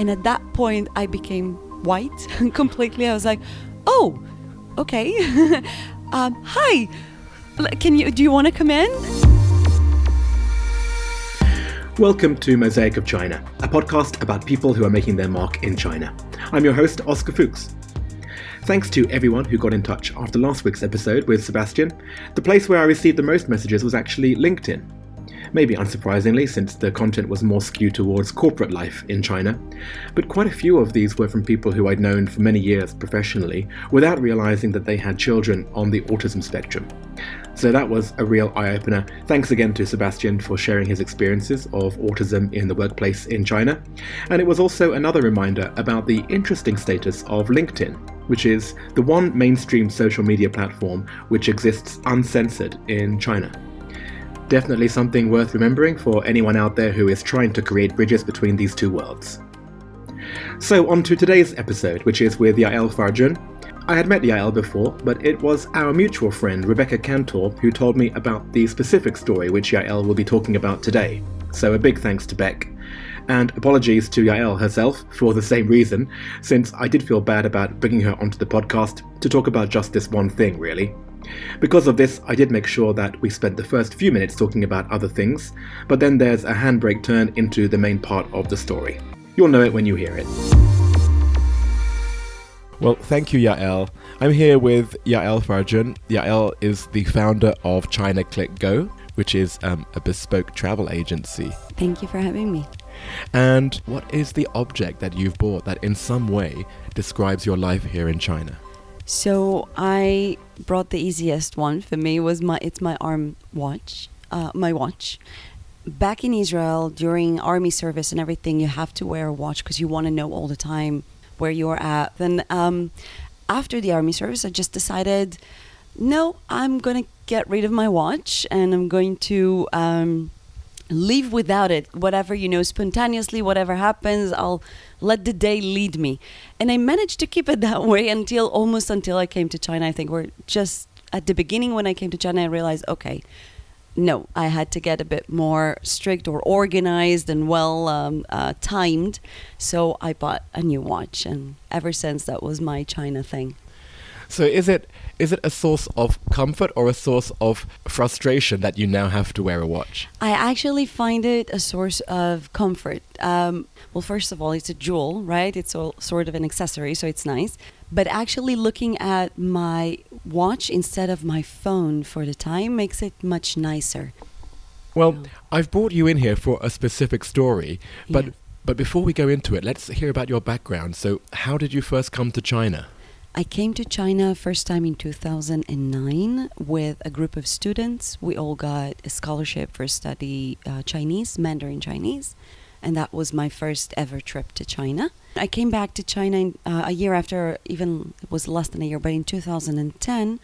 And at that point, I became white completely. I was like, oh, okay. um, hi. Can you, do you want to come in? Welcome to Mosaic of China, a podcast about people who are making their mark in China. I'm your host, Oscar Fuchs. Thanks to everyone who got in touch after last week's episode with Sebastian. The place where I received the most messages was actually LinkedIn. Maybe unsurprisingly, since the content was more skewed towards corporate life in China. But quite a few of these were from people who I'd known for many years professionally without realizing that they had children on the autism spectrum. So that was a real eye opener. Thanks again to Sebastian for sharing his experiences of autism in the workplace in China. And it was also another reminder about the interesting status of LinkedIn, which is the one mainstream social media platform which exists uncensored in China. Definitely something worth remembering for anyone out there who is trying to create bridges between these two worlds. So, on to today's episode, which is with Yael Farjun. I had met Yael before, but it was our mutual friend Rebecca Cantor who told me about the specific story which Yael will be talking about today. So, a big thanks to Beck. And apologies to Yael herself for the same reason, since I did feel bad about bringing her onto the podcast to talk about just this one thing, really. Because of this, I did make sure that we spent the first few minutes talking about other things, but then there's a handbrake turn into the main part of the story. You'll know it when you hear it. Well, thank you, Yael. I'm here with Yael Farjun. Yael is the founder of China Click Go, which is um, a bespoke travel agency. Thank you for having me. And what is the object that you've bought that in some way describes your life here in China? So I brought the easiest one for me was my it's my arm watch, uh, my watch. Back in Israel during army service and everything, you have to wear a watch because you want to know all the time where you're at. Then um, after the army service, I just decided, no, I'm gonna get rid of my watch and I'm going to. Um, leave without it. Whatever you know spontaneously whatever happens i'll let the day lead me. And i managed to keep it that way until almost until i came to china i think we're just at the beginning when i came to china i realized okay no i had to get a bit more strict or organized and well um, uh, timed. So i bought a new watch and ever since that was my china thing. So is it is it a source of comfort or a source of frustration that you now have to wear a watch? I actually find it a source of comfort. Um, well, first of all, it's a jewel, right? It's all sort of an accessory, so it's nice. But actually, looking at my watch instead of my phone for the time makes it much nicer. Well, I've brought you in here for a specific story, but but before we go into it, let's hear about your background. So, how did you first come to China? I came to China first time in 2009 with a group of students. We all got a scholarship for study uh, Chinese, Mandarin Chinese, and that was my first ever trip to China. I came back to China in, uh, a year after, even it was less than a year, but in 2010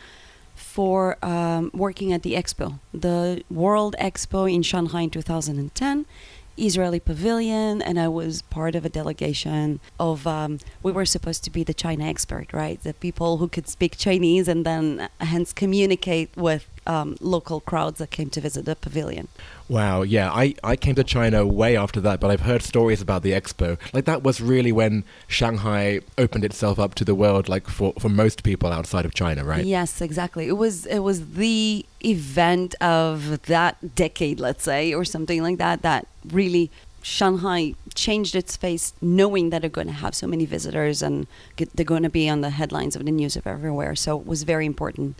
for um, working at the expo, the World Expo in Shanghai in 2010 Israeli pavilion, and I was part of a delegation of. Um, we were supposed to be the China expert, right? The people who could speak Chinese and then uh, hence communicate with um, local crowds that came to visit the pavilion. Wow, yeah, I, I came to China way after that, but I've heard stories about the expo. Like that was really when Shanghai opened itself up to the world, like for, for most people outside of China, right? Yes, exactly. It was it was the event of that decade, let's say, or something like that, that really Shanghai changed its face knowing that they're going to have so many visitors and get, they're going to be on the headlines of the news of everywhere. So it was very important.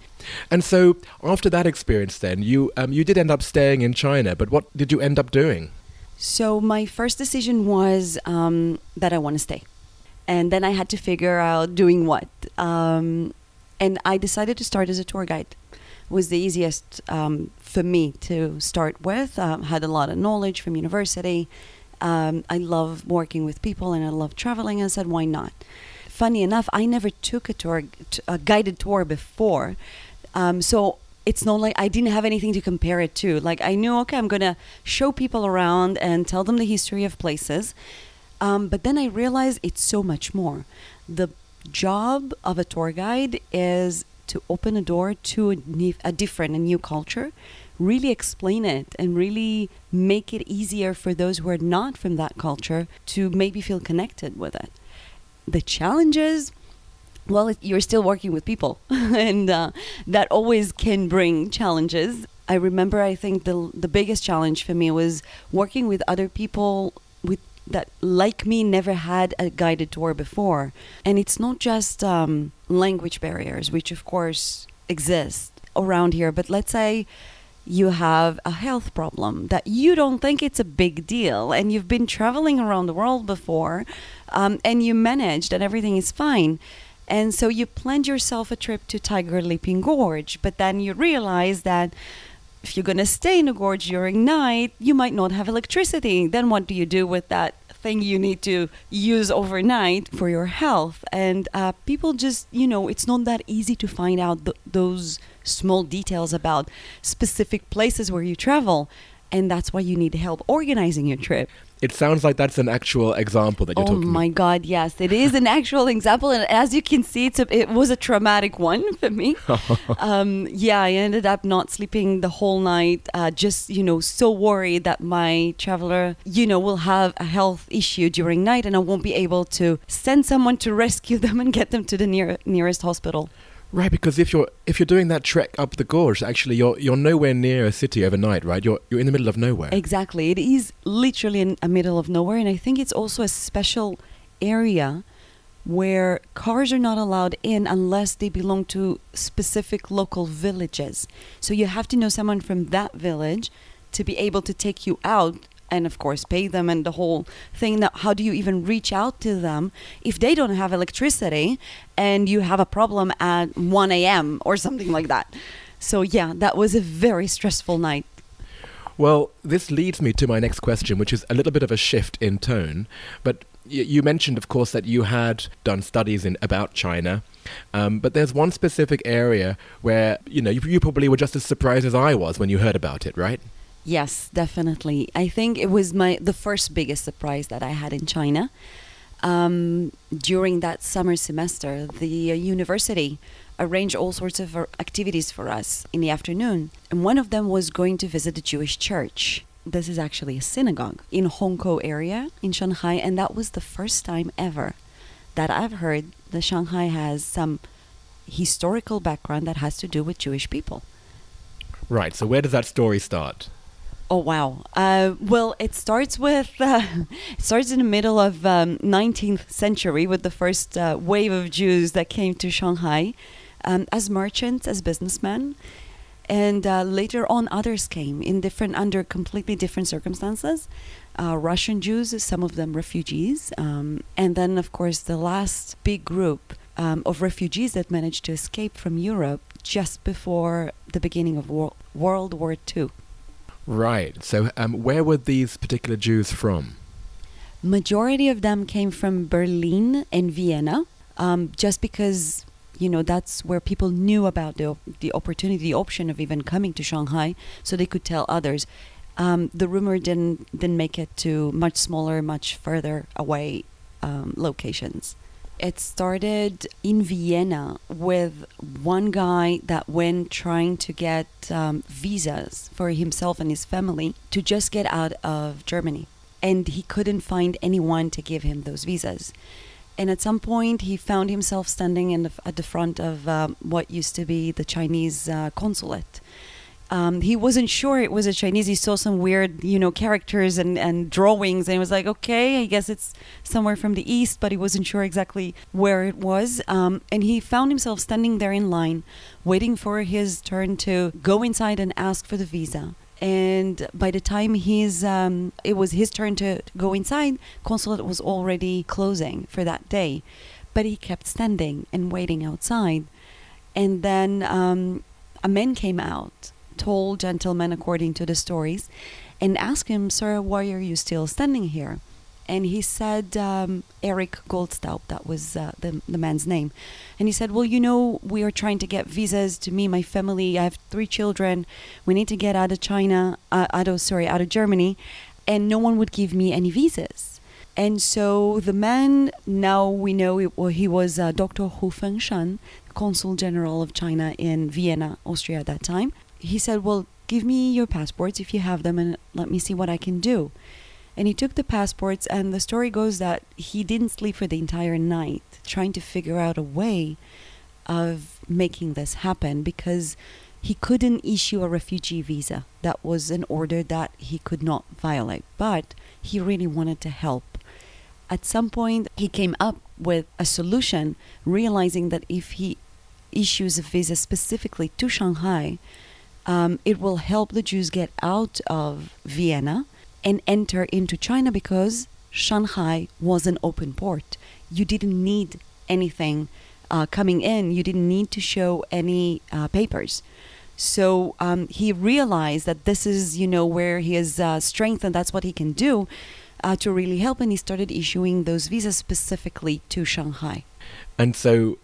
And so after that experience, then you um, you did end up staying in China, but what did you end up doing? So my first decision was um, that I want to stay, and then I had to figure out doing what. Um, and I decided to start as a tour guide. It was the easiest um, for me to start with. Um, had a lot of knowledge from university um, I love working with people and I love traveling. I said, why not? Funny enough, I never took a tour, a guided tour before. Um, so it's not like I didn't have anything to compare it to. Like I knew, okay, I'm gonna show people around and tell them the history of places. Um, but then I realized it's so much more. The job of a tour guide is to open a door to a, a different, a new culture, really explain it and really make it easier for those who are not from that culture to maybe feel connected with it. The challenges, well, you're still working with people, and uh, that always can bring challenges. I remember, I think the the biggest challenge for me was working with other people with that, like me, never had a guided tour before, and it's not just um, language barriers, which of course exist around here, but let's say you have a health problem that you don't think it's a big deal and you've been traveling around the world before um, and you managed and everything is fine. And so you planned yourself a trip to tiger leaping gorge but then you realize that if you're going to stay in the gorge during night you might not have electricity. Then what do you do with that thing you need to use overnight for your health? And uh, people just you know it's not that easy to find out th- those small details about specific places where you travel. And that's why you need help organizing your trip. It sounds like that's an actual example that you're oh talking Oh my God, yes. It is an actual example. And as you can see, it's a, it was a traumatic one for me. um, yeah, I ended up not sleeping the whole night, uh, just, you know, so worried that my traveler, you know, will have a health issue during night and I won't be able to send someone to rescue them and get them to the near, nearest hospital. Right, because if you're if you're doing that trek up the gorge, actually you're you're nowhere near a city overnight, right? You're you're in the middle of nowhere. Exactly, it is literally in a middle of nowhere, and I think it's also a special area where cars are not allowed in unless they belong to specific local villages. So you have to know someone from that village to be able to take you out and of course pay them and the whole thing. How do you even reach out to them if they don't have electricity and you have a problem at 1 a.m or something like that? So yeah that was a very stressful night. Well this leads me to my next question which is a little bit of a shift in tone. But you mentioned of course that you had done studies in about china. Um, but there's one specific area where you know you, you probably were just as surprised as i was when you heard about it right Yes, definitely. I think it was my the first biggest surprise that I had in China. Um, during that summer semester, the uh, university arranged all sorts of uh, activities for us in the afternoon, and one of them was going to visit the Jewish church. This is actually a synagogue in Hongkou area in Shanghai, and that was the first time ever that I've heard that Shanghai has some historical background that has to do with Jewish people. Right. So where does that story start? Oh wow! Uh, well, it starts with uh, it starts in the middle of um, 19th century with the first uh, wave of Jews that came to Shanghai um, as merchants, as businessmen, and uh, later on others came in different under completely different circumstances. Uh, Russian Jews, some of them refugees, um, and then of course the last big group um, of refugees that managed to escape from Europe just before the beginning of Wor- World War II. Right. So, um, where were these particular Jews from? Majority of them came from Berlin and Vienna, um, just because you know that's where people knew about the the opportunity, the option of even coming to Shanghai, so they could tell others. Um, the rumor didn't didn't make it to much smaller, much further away um, locations. It started in Vienna with one guy that went trying to get um, visas for himself and his family to just get out of Germany. And he couldn't find anyone to give him those visas. And at some point, he found himself standing the, at the front of um, what used to be the Chinese uh, consulate um, he wasn't sure it was a Chinese. He saw some weird, you know, characters and, and drawings, and he was like, okay, I guess it's somewhere from the east, but he wasn't sure exactly where it was. Um, and he found himself standing there in line, waiting for his turn to go inside and ask for the visa. And by the time he's, um, it was his turn to go inside, consulate was already closing for that day. But he kept standing and waiting outside. And then um, a man came out tall gentleman, according to the stories, and asked him, Sir, why are you still standing here? And he said, um, Eric Goldstaub, that was uh, the, the man's name. And he said, Well, you know, we are trying to get visas to me, my family. I have three children. We need to get out of China, uh, out of, sorry, out of Germany. And no one would give me any visas. And so the man, now we know it, well, he was uh, Dr. Hu Fengshan, Consul General of China in Vienna, Austria at that time he said, Well, give me your passports if you have them and let me see what I can do. And he took the passports, and the story goes that he didn't sleep for the entire night trying to figure out a way of making this happen because he couldn't issue a refugee visa. That was an order that he could not violate, but he really wanted to help. At some point, he came up with a solution, realizing that if he issues a visa specifically to Shanghai, um, it will help the Jews get out of Vienna and enter into China because Shanghai was an open port. You didn't need anything uh, coming in, you didn't need to show any uh, papers. So um, he realized that this is, you know, where his uh, strength and that's what he can do uh, to really help. And he started issuing those visas specifically to Shanghai. And so,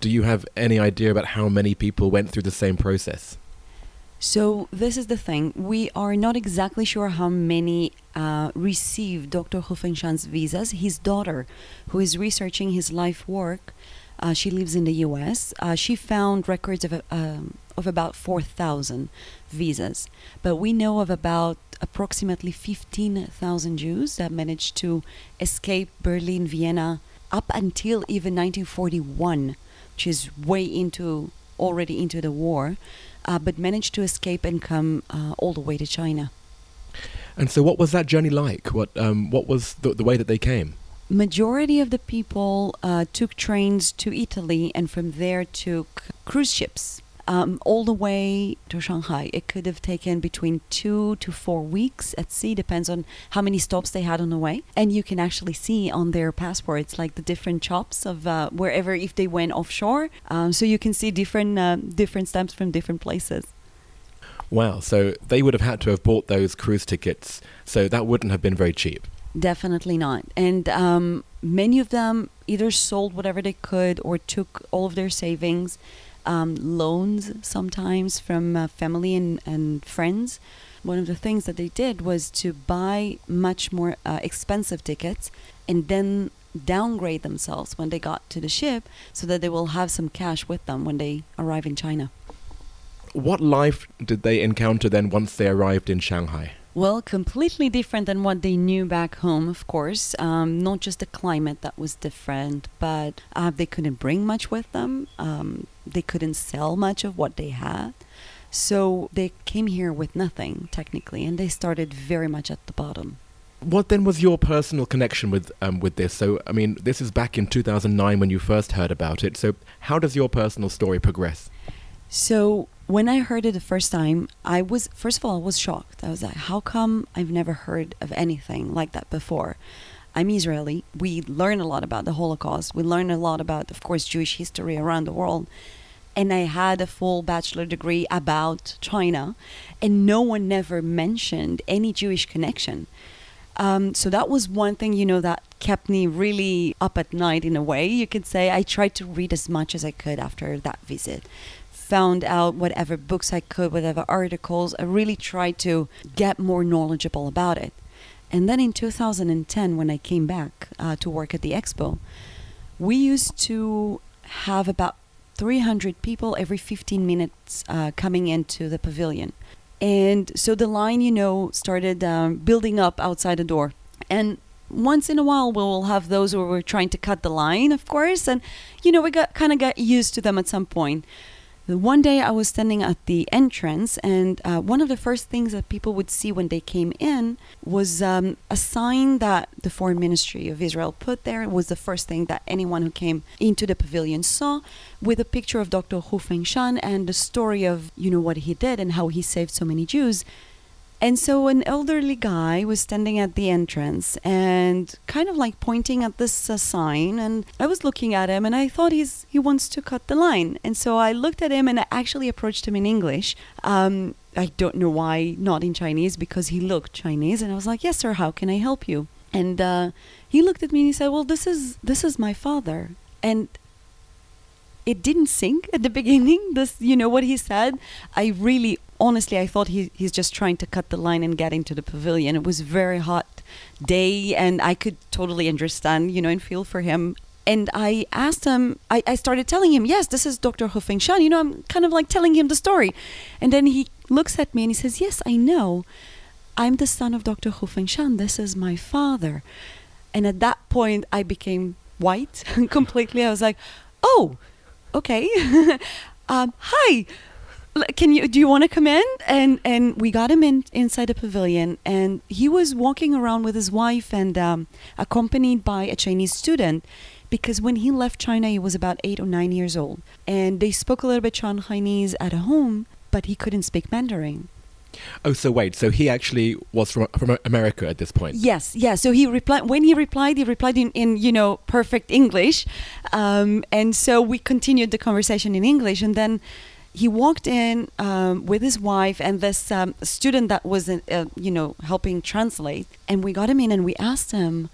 do you have any idea about how many people went through the same process? So this is the thing. We are not exactly sure how many uh, received Dr. Hu Fengshan's visas. His daughter, who is researching his life work, uh, she lives in the U.S. Uh, she found records of um, of about four thousand visas, but we know of about approximately fifteen thousand Jews that managed to escape Berlin, Vienna, up until even 1941, which is way into already into the war uh, but managed to escape and come uh, all the way to China. And so, what was that journey like? What um, what was the, the way that they came? Majority of the people uh, took trains to Italy, and from there took cruise ships um, all the way to Shanghai. It could have taken between two to four weeks at sea, depends on how many stops they had on the way. And you can actually see on their passports like the different chops of uh, wherever if they went offshore. Um, so you can see different uh, different stamps from different places. Wow! So they would have had to have bought those cruise tickets. So that wouldn't have been very cheap. Definitely not. And um, many of them either sold whatever they could or took all of their savings um, loans sometimes from uh, family and, and friends. One of the things that they did was to buy much more uh, expensive tickets and then downgrade themselves when they got to the ship so that they will have some cash with them when they arrive in China. What life did they encounter then once they arrived in Shanghai? Well, completely different than what they knew back home, of course. Um, not just the climate that was different, but uh, they couldn't bring much with them. Um, they couldn't sell much of what they had. So they came here with nothing, technically, and they started very much at the bottom. What then was your personal connection with um, with this? So, I mean, this is back in 2009 when you first heard about it. So, how does your personal story progress? So, when I heard it the first time, I was first of all I was shocked. I was like, how come I've never heard of anything like that before? I'm Israeli. We learn a lot about the Holocaust. We learn a lot about, of course, Jewish history around the world. And I had a full bachelor degree about China, and no one never mentioned any Jewish connection. Um, so that was one thing, you know, that kept me really up at night in a way, you could say. I tried to read as much as I could after that visit found out whatever books I could, whatever articles. I really tried to get more knowledgeable about it. And then in 2010, when I came back uh, to work at the expo, we used to have about 300 people every 15 minutes uh, coming into the pavilion. And so the line, you know, started um, building up outside the door. And once in a while, we'll have those where we're trying to cut the line, of course. And, you know, we got kind of got used to them at some point. One day I was standing at the entrance, and uh, one of the first things that people would see when they came in was um, a sign that the Foreign Ministry of Israel put there. It was the first thing that anyone who came into the pavilion saw, with a picture of Dr. Hu Fengshan and the story of you know what he did and how he saved so many Jews. And so an elderly guy was standing at the entrance and kind of like pointing at this uh, sign and I was looking at him and I thought he's he wants to cut the line. And so I looked at him and I actually approached him in English. Um, I don't know why not in Chinese because he looked Chinese and I was like, "Yes, sir, how can I help you?" And uh, he looked at me and he said, "Well, this is this is my father." And it didn't sink at the beginning this you know what he said i really honestly, I thought he, he's just trying to cut the line and get into the pavilion. It was very hot day, and I could totally understand, you know, and feel for him. And I asked him, I, I started telling him, yes, this is Dr. Hu Fengshan. You know, I'm kind of like telling him the story. And then he looks at me and he says, Yes, I know. I'm the son of Dr. Hu Fengshan. This is my father. And at that point, I became white completely. I was like, Oh, okay. um, hi. Can you do you want to come in? And and we got him in inside the pavilion, and he was walking around with his wife and um, accompanied by a Chinese student because when he left China, he was about eight or nine years old, and they spoke a little bit Chinese at home, but he couldn't speak Mandarin. Oh, so wait. So he actually was from from America at this point. Yes, yes. So he replied when he replied, he replied in, in you know perfect English, um, and so we continued the conversation in English, and then he walked in um, with his wife and this um, student that was uh, you know helping translate, and we got him in and we asked him,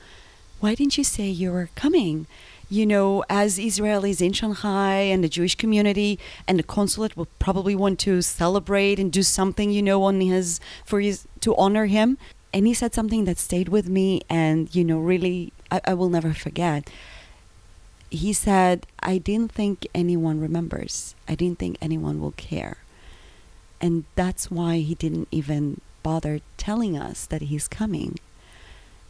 why didn't you say you were coming? You know, as Israelis in Shanghai and the Jewish community and the consulate will probably want to celebrate and do something, you know, on his for his to honor him. And he said something that stayed with me and, you know, really I, I will never forget. He said, I didn't think anyone remembers. I didn't think anyone will care. And that's why he didn't even bother telling us that he's coming.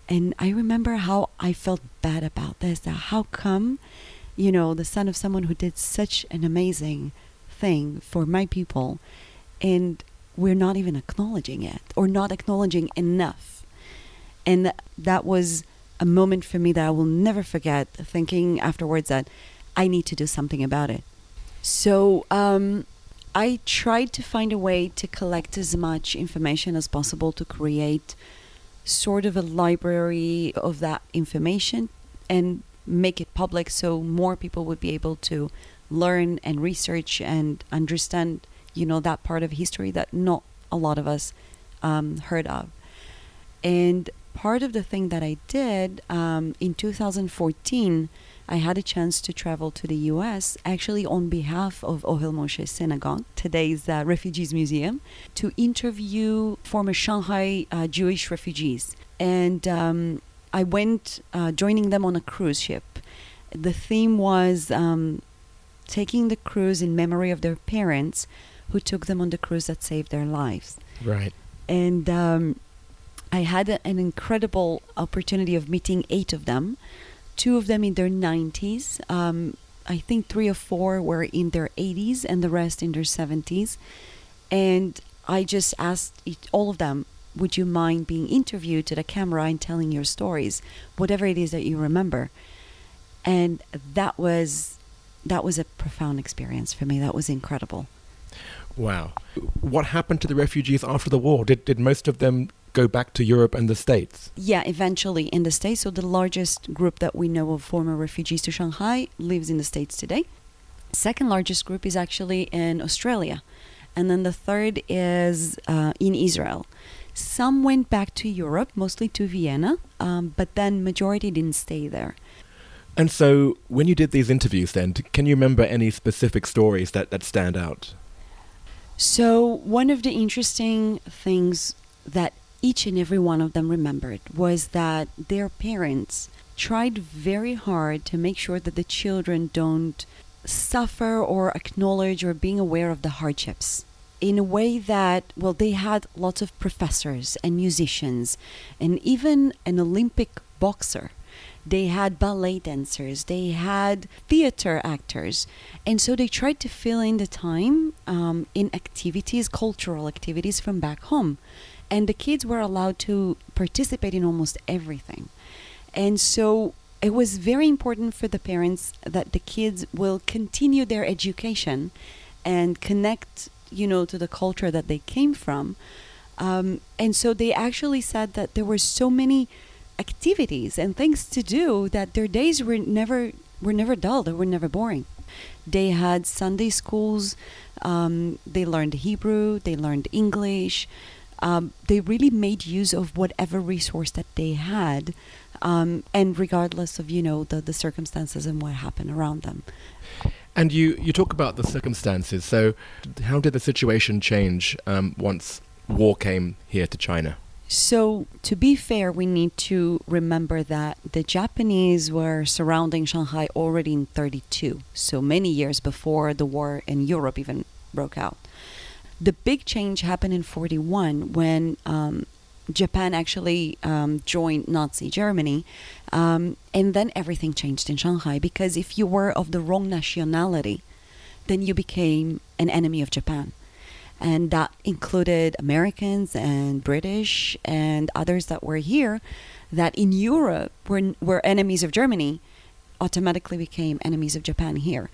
And I remember how I felt bad about this. That how come, you know, the son of someone who did such an amazing thing for my people, and we're not even acknowledging it or not acknowledging enough. And that was a moment for me that I will never forget, thinking afterwards that I need to do something about it. So um, I tried to find a way to collect as much information as possible to create sort of a library of that information and make it public so more people would be able to learn and research and understand you know that part of history that not a lot of us um, heard of and part of the thing that i did um, in 2014 i had a chance to travel to the us actually on behalf of ohel moshe synagogue today's uh, refugees museum to interview former shanghai uh, jewish refugees. And um, i went uh, joining them on a cruise ship. The theme was um, taking the cruise in memory of their parents who took them on the cruise that saved their lives. Right. and um, I had an incredible opportunity of meeting eight of them. Two of them in their 90s. Um, I think three or four were in their 80s, and the rest in their 70s. And I just asked each, all of them, "Would you mind being interviewed to the camera and telling your stories, whatever it is that you remember?" And that was that was a profound experience for me. That was incredible. Wow. What happened to the refugees after the war? Did did most of them go back to Europe and the States? Yeah, eventually in the States. So the largest group that we know of former refugees to Shanghai lives in the States today. Second largest group is actually in Australia. And then the third is uh, in Israel. Some went back to Europe, mostly to Vienna, um, but then majority didn't stay there. And so, when you did these interviews, then can you remember any specific stories that, that stand out? So, one of the interesting things that each and every one of them remembered was that their parents tried very hard to make sure that the children don't suffer or acknowledge or being aware of the hardships in a way that, well, they had lots of professors and musicians and even an Olympic boxer. They had ballet dancers, they had theater actors, and so they tried to fill in the time um, in activities, cultural activities from back home. And the kids were allowed to participate in almost everything. And so it was very important for the parents that the kids will continue their education and connect, you know, to the culture that they came from. Um, and so they actually said that there were so many activities and things to do that their days were never were never dull. They were never boring. They had Sunday schools. Um, they learned Hebrew. They learned English. Um, they really made use of whatever resource that they had, um, and regardless of you know the the circumstances and what happened around them. And you, you talk about the circumstances. So, how did the situation change um, once war came here to China? So, to be fair, we need to remember that the Japanese were surrounding Shanghai already in 32, so many years before the war in Europe even broke out. The big change happened in 41 when um, Japan actually um, joined Nazi Germany. Um, and then everything changed in Shanghai because if you were of the wrong nationality, then you became an enemy of Japan. And that included Americans and British and others that were here that in Europe were, were enemies of Germany, automatically became enemies of Japan here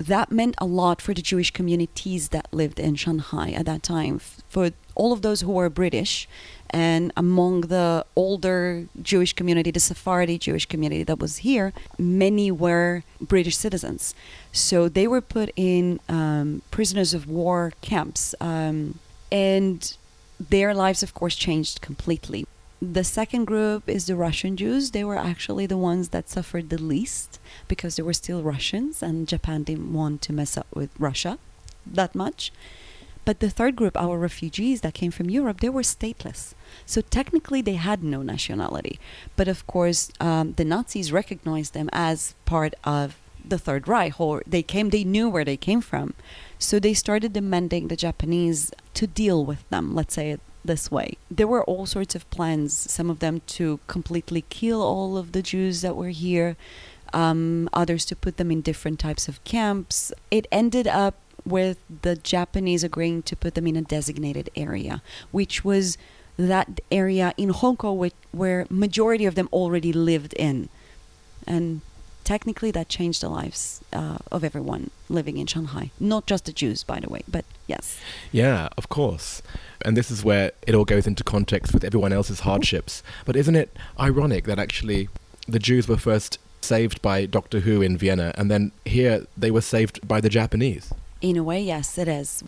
that meant a lot for the Jewish communities that lived in Shanghai at that time. For all of those who were British, and among the older Jewish community, the Sephardi Jewish community that was here, many were British citizens. So they were put in um, prisoners of war camps. Um, and their lives, of course, changed completely. The second group is the Russian Jews. They were actually the ones that suffered the least because they were still Russians and Japan didn't want to mess up with Russia that much. But the third group, our refugees that came from Europe, they were stateless. So technically, they had no nationality. But of course, um, the Nazis recognized them as part of the Third Reich, or they came, they knew where they came from. So they started demanding the Japanese to deal with them, let's say it this way. There were all sorts of plans, some of them to completely kill all of the Jews that were here, um, others to put them in different types of camps. It ended up with the Japanese agreeing to put them in a designated area, which was that area in Hongkou where majority of them already lived in. And technically that changed the lives uh, of everyone living in Shanghai. Not just the Jews, by the way, but yes. Yeah, of course. And this is where it all goes into context with everyone else's hardships. But isn't it ironic that actually the Jews were first saved by Doctor Hu in Vienna, and then here they were saved by the Japanese? In a way, yes, it is.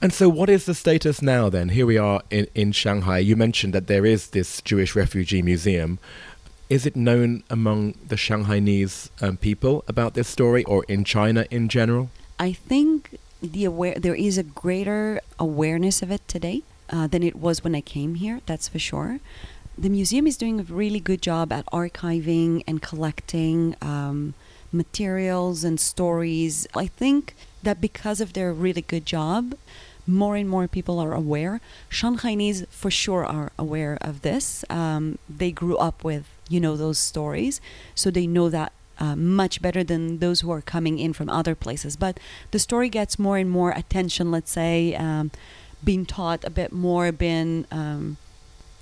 And so, what is the status now then? Here we are in, in Shanghai. You mentioned that there is this Jewish refugee museum. Is it known among the Shanghainese um, people about this story or in China in general? I think the aware there is a greater awareness of it today uh, than it was when I came here. That's for sure. The museum is doing a really good job at archiving and collecting um, materials and stories. I think that because of their really good job, more and more people are aware. Shanghainese for sure are aware of this. Um, they grew up with you know those stories, so they know that uh, much better than those who are coming in from other places. But the story gets more and more attention. Let's say um, being taught a bit more, been um,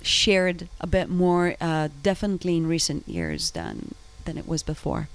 shared a bit more. Uh, definitely in recent years than than it was before.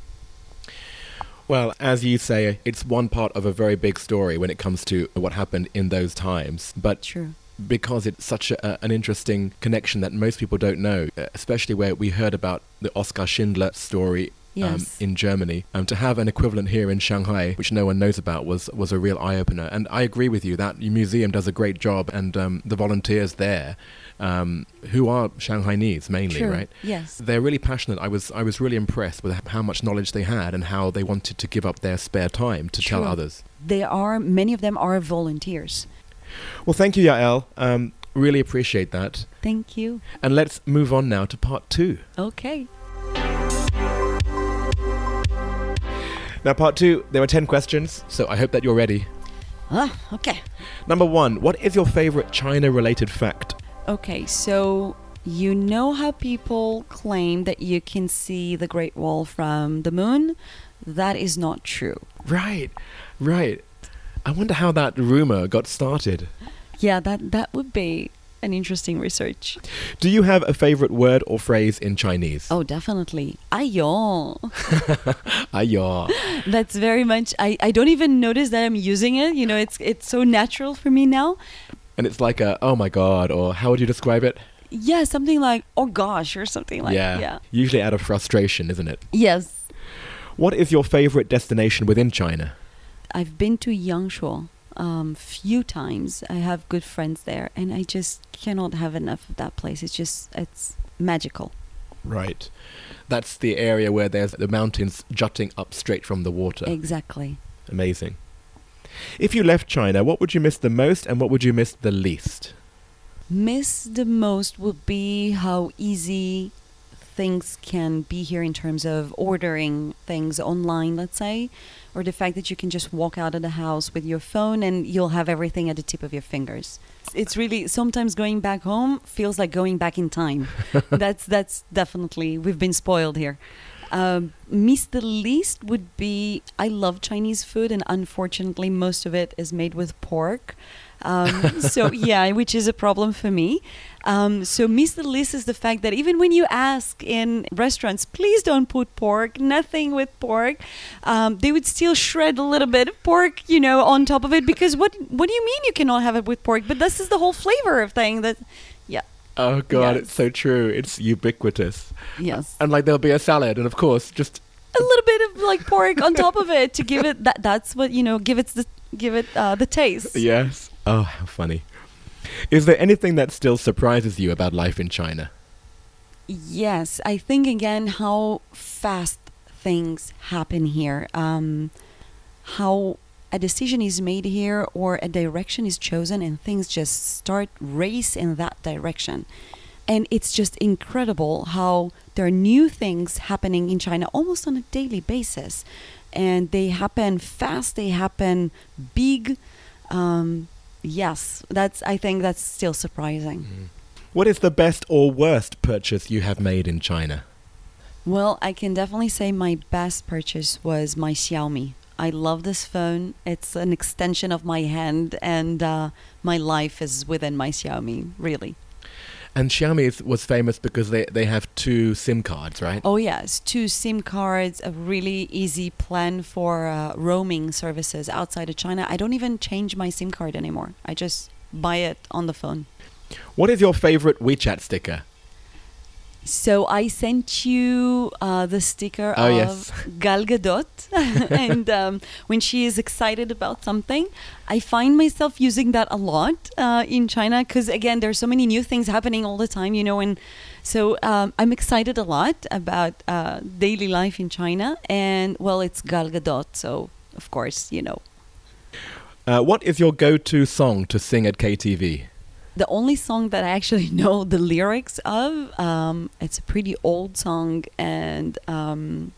Well, as you say, it's one part of a very big story when it comes to what happened in those times. But True. Because it's such a, an interesting connection that most people don't know, uh, especially where we heard about the Oskar Schindler story um, in Germany. Um, to have an equivalent here in Shanghai, which no one knows about, was was a real eye opener. And I agree with you that the museum does a great job, and um, the volunteers there, um, who are Shanghainese mainly, True. right? Yes. They're really passionate. I was I was really impressed with how much knowledge they had and how they wanted to give up their spare time to tell others. They are many of them are volunteers. Well, thank you, Yael. Um, really appreciate that. Thank you. And let's move on now to part two. Okay. Now, part two, there are 10 questions, so I hope that you're ready. Ah, okay. Number one, what is your favorite China related fact? Okay, so you know how people claim that you can see the Great Wall from the moon? That is not true. Right, right. I wonder how that rumor got started. Yeah, that that would be an interesting research. Do you have a favorite word or phrase in Chinese? Oh, definitely. Ayo. Ayo. That's very much I, I don't even notice that I'm using it. You know, it's it's so natural for me now. And it's like a, oh my god, or how would you describe it? Yeah, something like oh gosh or something like yeah. yeah. Usually out of frustration, isn't it? Yes. What is your favorite destination within China? I've been to Yangshuo um few times. I have good friends there and I just cannot have enough of that place. It's just it's magical. Right. That's the area where there's the mountains jutting up straight from the water. Exactly. Amazing. If you left China, what would you miss the most and what would you miss the least? Miss the most would be how easy things can be here in terms of ordering things online, let's say, or the fact that you can just walk out of the house with your phone and you'll have everything at the tip of your fingers. It's really sometimes going back home feels like going back in time. that's that's definitely we've been spoiled here. Um, miss the least would be I love Chinese food, and unfortunately, most of it is made with pork. Um, so yeah, which is a problem for me. Um, so miss the least is the fact that even when you ask in restaurants, please don't put pork, nothing with pork, um, they would still shred a little bit of pork, you know, on top of it because what what do you mean you cannot have it with pork? But this is the whole flavor of thing that, yeah. Oh god, Yes. it's so true. It's ubiquitous. Yes. And like there'll be a salad, and of course, just a little bit of like pork on top of it to give it that that's what you know give it the give it uh, the taste yes. Oh, how funny. Is there anything that still surprises you about life in China? yes i think again how fast things happen here um, how a decision is made here or a direction is chosen and things just start race in that direction. And it's just incredible how there are new things happening in china almost on a daily basis. And they happen fast they happen big. Um, yes that's i think that's still surprising. What is the best or worst purchase you have made in China? Well, I can definitely say my best purchase was my Xiaomi. I love this phone. It's an extension of my hand, and uh, my life is within my Xiaomi, really. And Xiaomi is, was famous because they, they have two SIM cards, right? Oh, yes, two SIM cards, a really easy plan for uh, roaming services outside of China. I don't even change my SIM card anymore, I just buy it on the phone. What is your favorite WeChat sticker? So I sent you uh, the sticker Oh, of yes. Gal Gadot, and um, when she is excited about something, I find myself using that a lot uh, in China because again, there's so many new things happening all the time, you know, and so um, I'm excited a lot about uh, daily life in China, and well, it's Gal Gadot, so of course, you know. Uh, what is your go-to song to sing at KTV? The only song that I actually know the lyrics of, um, it's a pretty old song and um,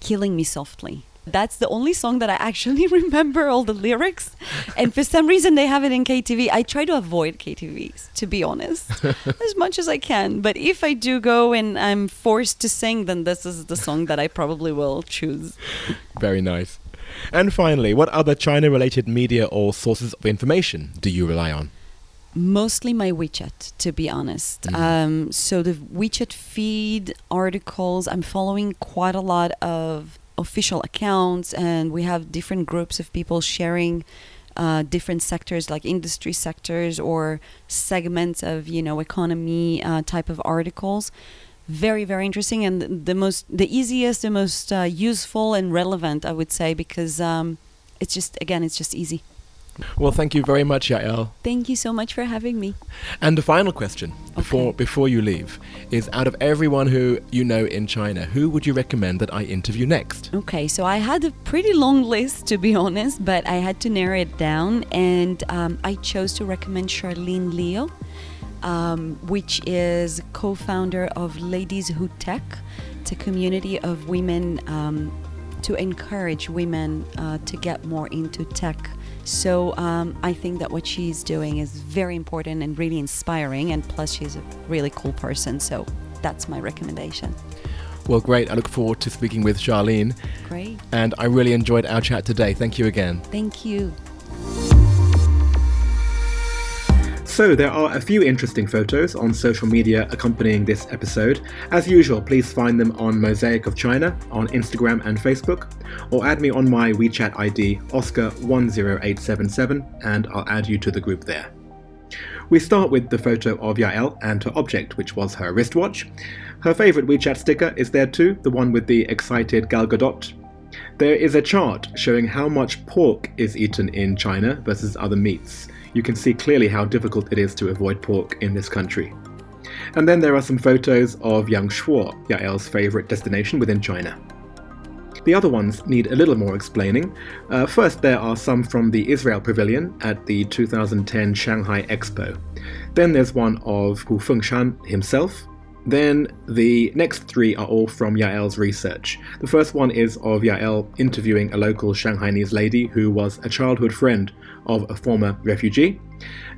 Killing Me Softly. That's the only song that I actually remember all the lyrics. And for some reason, they have it in KTV. I try to avoid KTVs, to be honest, as much as I can. But if I do go and I'm forced to sing, then this is the song that I probably will choose. Very nice. And finally, what other China-related media or sources of information do you rely on? Mostly my WeChat, to be honest. Mhm. Um, so the WeChat feed articles, I'm following quite a lot of official accounts, and we have different groups of people sharing uh, different sectors, like industry sectors or segments of you know economy uh, type of articles. Very very interesting, and the- the most, the easiest, the most uh, useful and relevant, I would say, because um, it's just again, it's just easy. Well, thank you very much, Yael. Thank you so much for having me. And the final question before Okay. before you leave is: out of everyone who you know in China, who would you recommend that I interview next? Okay, so I had a pretty long list to be honest, but I had to narrow it down, and um, I chose to recommend Charlene Leo, um, which is co-founder of Ladies Who Tech. It's a community of women um, to encourage women uh, to get more into tech. So um, I think that what she's doing is very important and really inspiring, and plus she's a really cool person. So that's my recommendation. Well, great. I look forward to speaking with Charlene, Great, and I really enjoyed our chat today. Thank you again. thank you. So, there are a few interesting photos on social media accompanying this episode. As usual, please find them on Mosaic of China on Instagram and Facebook, or add me on my WeChat ID, Oscar10877, and I'll add you to the group there. We start with the photo of Yael and her object, which was her wristwatch. Her favourite WeChat sticker is there too, the one with the excited Gal Gadot. There is a chart showing how much pork is eaten in China versus other meats. You can see clearly how difficult it is to avoid pork in this country. And then there are some photos of Yangshuo, Yael's favourite destination within China. The other ones need a little more explaining. Uh, first, there are some from the Israel Pavilion at the 2010 Shanghai Expo. Then there's one of Hu Fengshan himself. Then the next three are all from Yael's research. The first one is of Yael interviewing a local Shanghainese lady who was a childhood friend of a former refugee.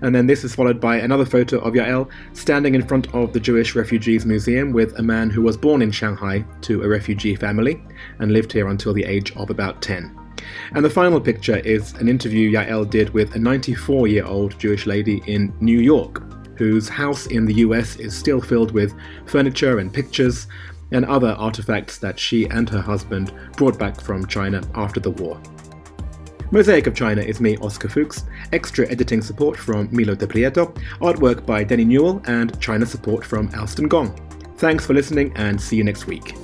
And then this is followed by another photo of Yael standing in front of the Jewish Refugees Museum with a man who was born in Shanghai to a refugee family and lived here until the age of about 10. And the final picture is an interview Yael did with a 94 year old Jewish lady in New York, whose house in the US is still filled with furniture and pictures and other artifacts that she and her husband brought back from China after the war. Mosaic of China is me, Oscar Fuchs, extra editing support from Milo De Prieto, artwork by Denny Newell, and China support from Alston Gong. Thanks for listening and see you next week.